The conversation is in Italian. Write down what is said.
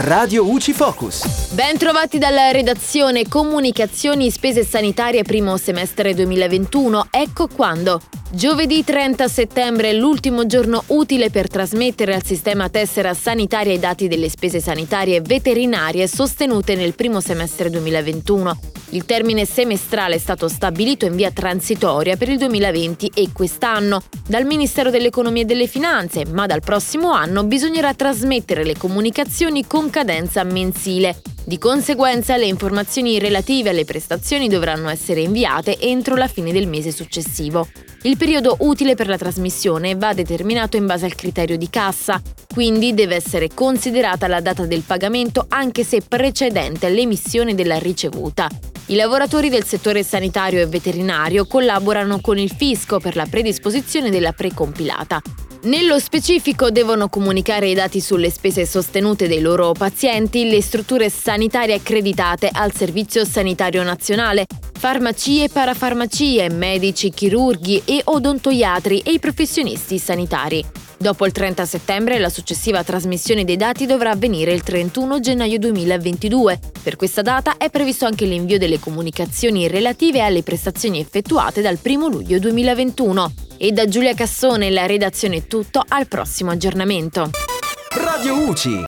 Radio UCI Focus. Ben trovati dalla redazione Comunicazioni Spese Sanitarie primo semestre 2021. Ecco quando. Giovedì 30 settembre è l'ultimo giorno utile per trasmettere al sistema tessera sanitaria i dati delle spese sanitarie veterinarie sostenute nel primo semestre 2021. Il termine semestrale è stato stabilito in via transitoria per il 2020 e quest'anno dal Ministero dell'Economia e delle Finanze, ma dal prossimo anno bisognerà trasmettere le comunicazioni con cadenza mensile. Di conseguenza le informazioni relative alle prestazioni dovranno essere inviate entro la fine del mese successivo. Il periodo utile per la trasmissione va determinato in base al criterio di cassa, quindi deve essere considerata la data del pagamento anche se precedente all'emissione della ricevuta. I lavoratori del settore sanitario e veterinario collaborano con il fisco per la predisposizione della precompilata. Nello specifico devono comunicare i dati sulle spese sostenute dai loro pazienti le strutture sanitarie accreditate al Servizio Sanitario Nazionale, farmacie, parafarmacie, medici, chirurghi e odontoiatri e i professionisti sanitari. Dopo il 30 settembre la successiva trasmissione dei dati dovrà avvenire il 31 gennaio 2022. Per questa data è previsto anche l'invio delle comunicazioni relative alle prestazioni effettuate dal 1 luglio 2021. E da Giulia Cassone la redazione è tutto, al prossimo aggiornamento. Radio UCI.